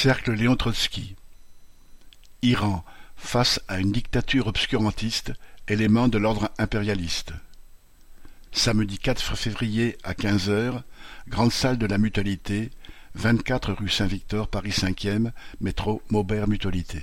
Cercle Léon Trotsky Iran, face à une dictature obscurantiste, élément de l'ordre impérialiste. Samedi 4 février à 15 heures, grande salle de la Mutualité, vingt-quatre rue Saint-Victor, Paris cinquième, métro Maubert Mutualité.